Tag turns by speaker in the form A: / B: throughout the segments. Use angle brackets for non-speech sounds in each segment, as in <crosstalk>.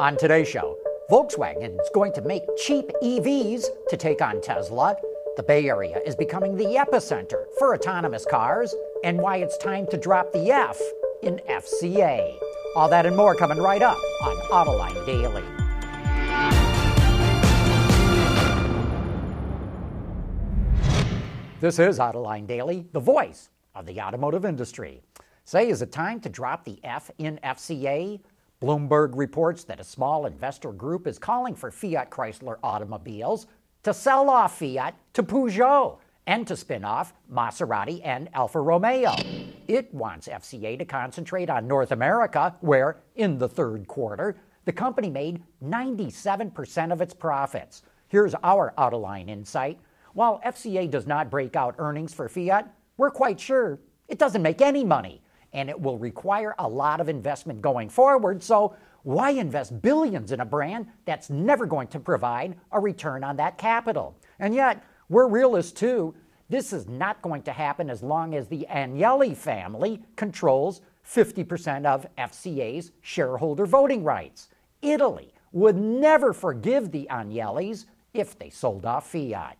A: On today's show, Volkswagen is going to make cheap EVs to take on Tesla. The Bay Area is becoming the epicenter for autonomous cars, and why it's time to drop the F in FCA. All that and more coming right up on Autoline Daily. This is Autoline Daily, the voice of the automotive industry. Say, is it time to drop the F in FCA? Bloomberg reports that a small investor group is calling for Fiat Chrysler automobiles to sell off Fiat to Peugeot and to spin off Maserati and Alfa Romeo. It wants FCA to concentrate on North America, where, in the third quarter, the company made 97% of its profits. Here's our Autoline insight. While FCA does not break out earnings for Fiat, we're quite sure it doesn't make any money and it will require a lot of investment going forward. So, why invest billions in a brand that's never going to provide a return on that capital? And yet, we're realists too. This is not going to happen as long as the Agnelli family controls 50% of FCA's shareholder voting rights. Italy would never forgive the Agnellis if they sold off Fiat.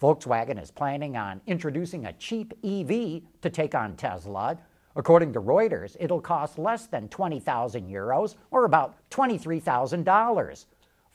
A: Volkswagen is planning on introducing a cheap EV to take on Tesla According to Reuters, it'll cost less than 20,000 euros or about $23,000.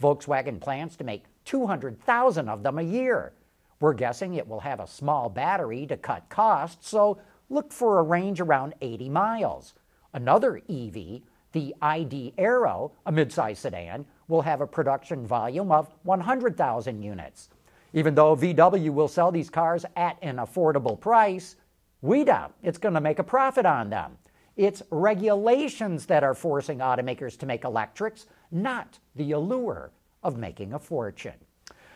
A: Volkswagen plans to make 200,000 of them a year. We're guessing it will have a small battery to cut costs, so look for a range around 80 miles. Another EV, the ID Aero, a midsize sedan, will have a production volume of 100,000 units. Even though VW will sell these cars at an affordable price, we doubt it's going to make a profit on them. It's regulations that are forcing automakers to make electrics, not the allure of making a fortune.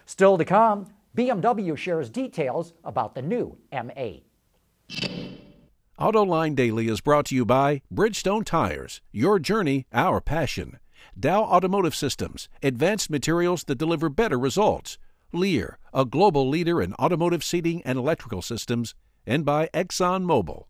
A: Still to come, BMW shares details about the new M8.
B: AutoLine Daily is brought to you by Bridgestone Tires, your journey, our passion. Dow Automotive Systems, advanced materials that deliver better results. Lear, a global leader in automotive seating and electrical systems and by ExxonMobil.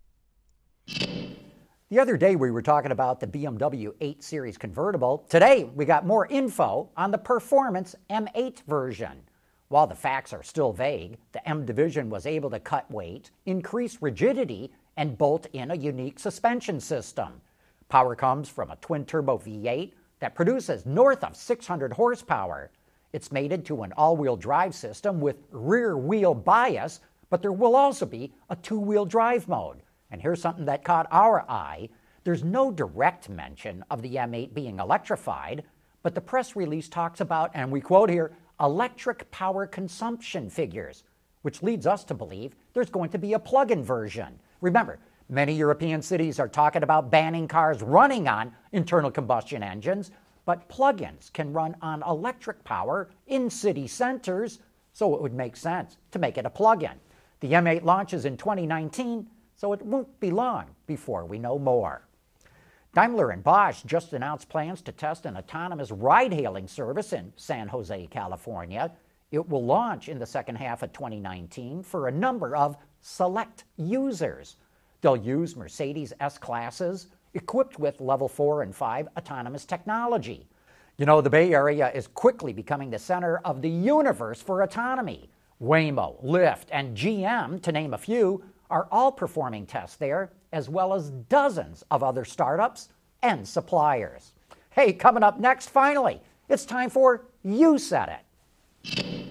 A: The other day we were talking about the BMW 8 Series convertible. Today we got more info on the performance M8 version. While the facts are still vague, the M division was able to cut weight, increase rigidity, and bolt in a unique suspension system. Power comes from a twin turbo V8 that produces north of 600 horsepower. It's mated to an all wheel drive system with rear wheel bias but there will also be a two wheel drive mode. And here's something that caught our eye there's no direct mention of the M8 being electrified, but the press release talks about, and we quote here, electric power consumption figures, which leads us to believe there's going to be a plug in version. Remember, many European cities are talking about banning cars running on internal combustion engines, but plug ins can run on electric power in city centers, so it would make sense to make it a plug in. The M8 launches in 2019, so it won't be long before we know more. Daimler and Bosch just announced plans to test an autonomous ride hailing service in San Jose, California. It will launch in the second half of 2019 for a number of select users. They'll use Mercedes S classes equipped with level 4 and 5 autonomous technology. You know, the Bay Area is quickly becoming the center of the universe for autonomy. Waymo, Lyft, and GM, to name a few, are all performing tests there, as well as dozens of other startups and suppliers. Hey, coming up next, finally, it's time for You Said It.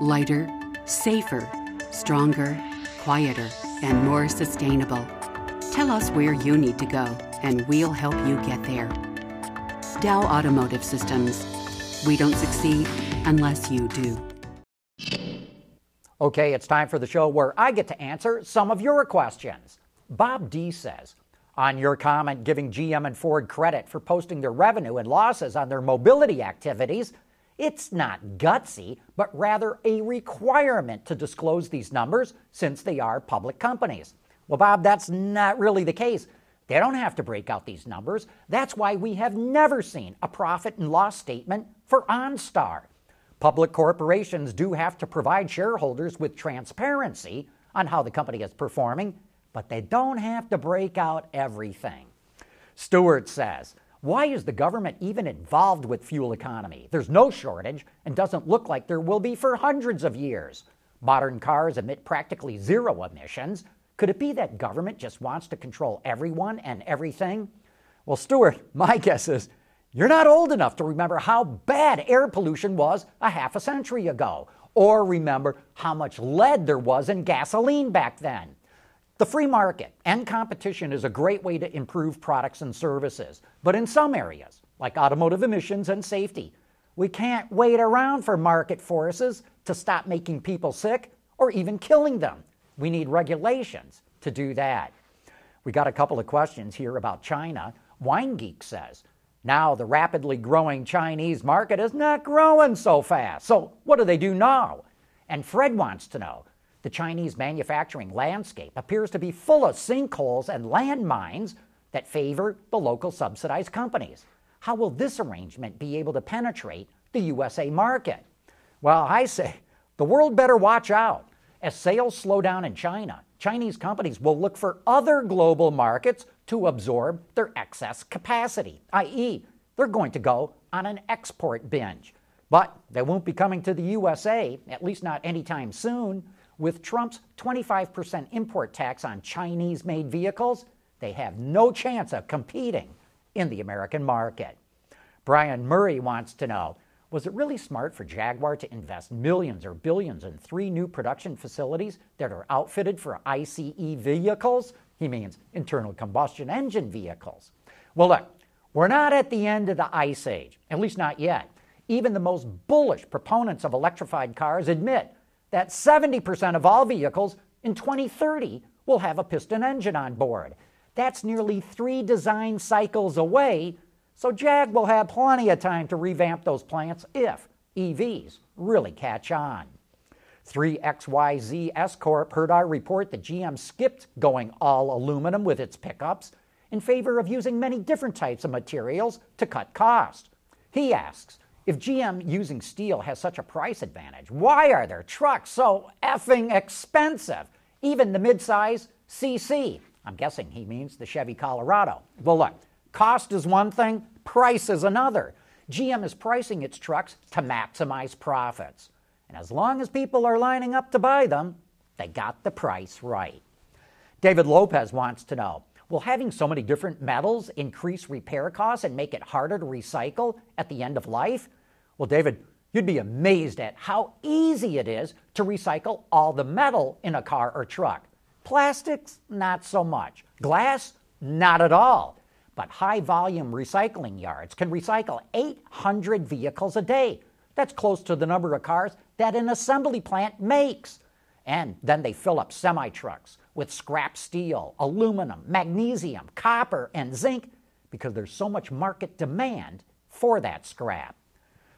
C: Lighter, safer, stronger, quieter, and more sustainable. Tell us where you need to go, and we'll help you get there. Dow Automotive Systems. We don't succeed unless you do.
A: Okay, it's time for the show where I get to answer some of your questions. Bob D says, on your comment giving GM and Ford credit for posting their revenue and losses on their mobility activities, it's not gutsy, but rather a requirement to disclose these numbers since they are public companies. Well, Bob, that's not really the case. They don't have to break out these numbers. That's why we have never seen a profit and loss statement for OnStar. Public corporations do have to provide shareholders with transparency on how the company is performing, but they don't have to break out everything. Stewart says, Why is the government even involved with fuel economy? There's no shortage and doesn't look like there will be for hundreds of years. Modern cars emit practically zero emissions. Could it be that government just wants to control everyone and everything? Well, Stuart, <laughs> my guess is you're not old enough to remember how bad air pollution was a half a century ago, or remember how much lead there was in gasoline back then. The free market and competition is a great way to improve products and services, but in some areas, like automotive emissions and safety, we can't wait around for market forces to stop making people sick or even killing them. We need regulations to do that. We got a couple of questions here about China. Wine Geek says, now the rapidly growing Chinese market is not growing so fast. So what do they do now? And Fred wants to know, the Chinese manufacturing landscape appears to be full of sinkholes and landmines that favor the local subsidized companies. How will this arrangement be able to penetrate the USA market? Well, I say the world better watch out. As sales slow down in China, Chinese companies will look for other global markets to absorb their excess capacity, i.e., they're going to go on an export binge. But they won't be coming to the USA, at least not anytime soon. With Trump's 25% import tax on Chinese made vehicles, they have no chance of competing in the American market. Brian Murray wants to know was it really smart for Jaguar to invest millions or billions in three new production facilities that are outfitted for ICE vehicles? He means internal combustion engine vehicles. Well, look, we're not at the end of the ice age, at least not yet. Even the most bullish proponents of electrified cars admit that 70% of all vehicles in 2030 will have a piston engine on board. That's nearly three design cycles away so Jag will have plenty of time to revamp those plants if EVs really catch on. 3XYZ S Corp heard our report that GM skipped going all aluminum with its pickups in favor of using many different types of materials to cut cost. He asks, if GM using steel has such a price advantage, why are their trucks so effing expensive? Even the midsize CC. I'm guessing he means the Chevy Colorado. Well, look, cost is one thing, Price is another. GM is pricing its trucks to maximize profits. And as long as people are lining up to buy them, they got the price right. David Lopez wants to know Will having so many different metals increase repair costs and make it harder to recycle at the end of life? Well, David, you'd be amazed at how easy it is to recycle all the metal in a car or truck. Plastics, not so much. Glass, not at all but high volume recycling yards can recycle 800 vehicles a day. That's close to the number of cars that an assembly plant makes. And then they fill up semi trucks with scrap steel, aluminum, magnesium, copper, and zinc because there's so much market demand for that scrap.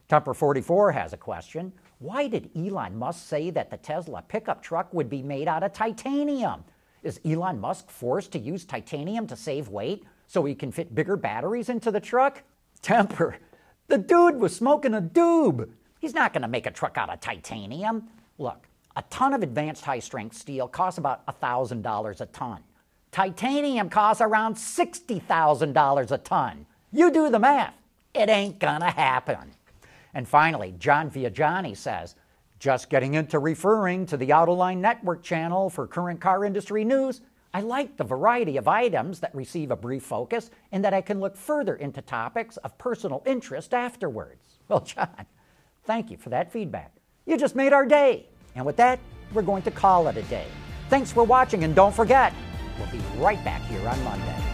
A: Temper 44 has a question. Why did Elon Musk say that the Tesla pickup truck would be made out of titanium? Is Elon Musk forced to use titanium to save weight so he can fit bigger batteries into the truck? Temper. The dude was smoking a doob. He's not going to make a truck out of titanium. Look, a ton of advanced high strength steel costs about $1,000 a ton. Titanium costs around $60,000 a ton. You do the math. It ain't going to happen. And finally, John Viajani says, just getting into referring to the Autoline Network channel for current car industry news I like the variety of items that receive a brief focus and that I can look further into topics of personal interest afterwards. Well, <laughs> John, thank you for that feedback. You just made our day. And with that, we're going to call it a day. Thanks for watching, and don't forget, we'll be right back here on Monday.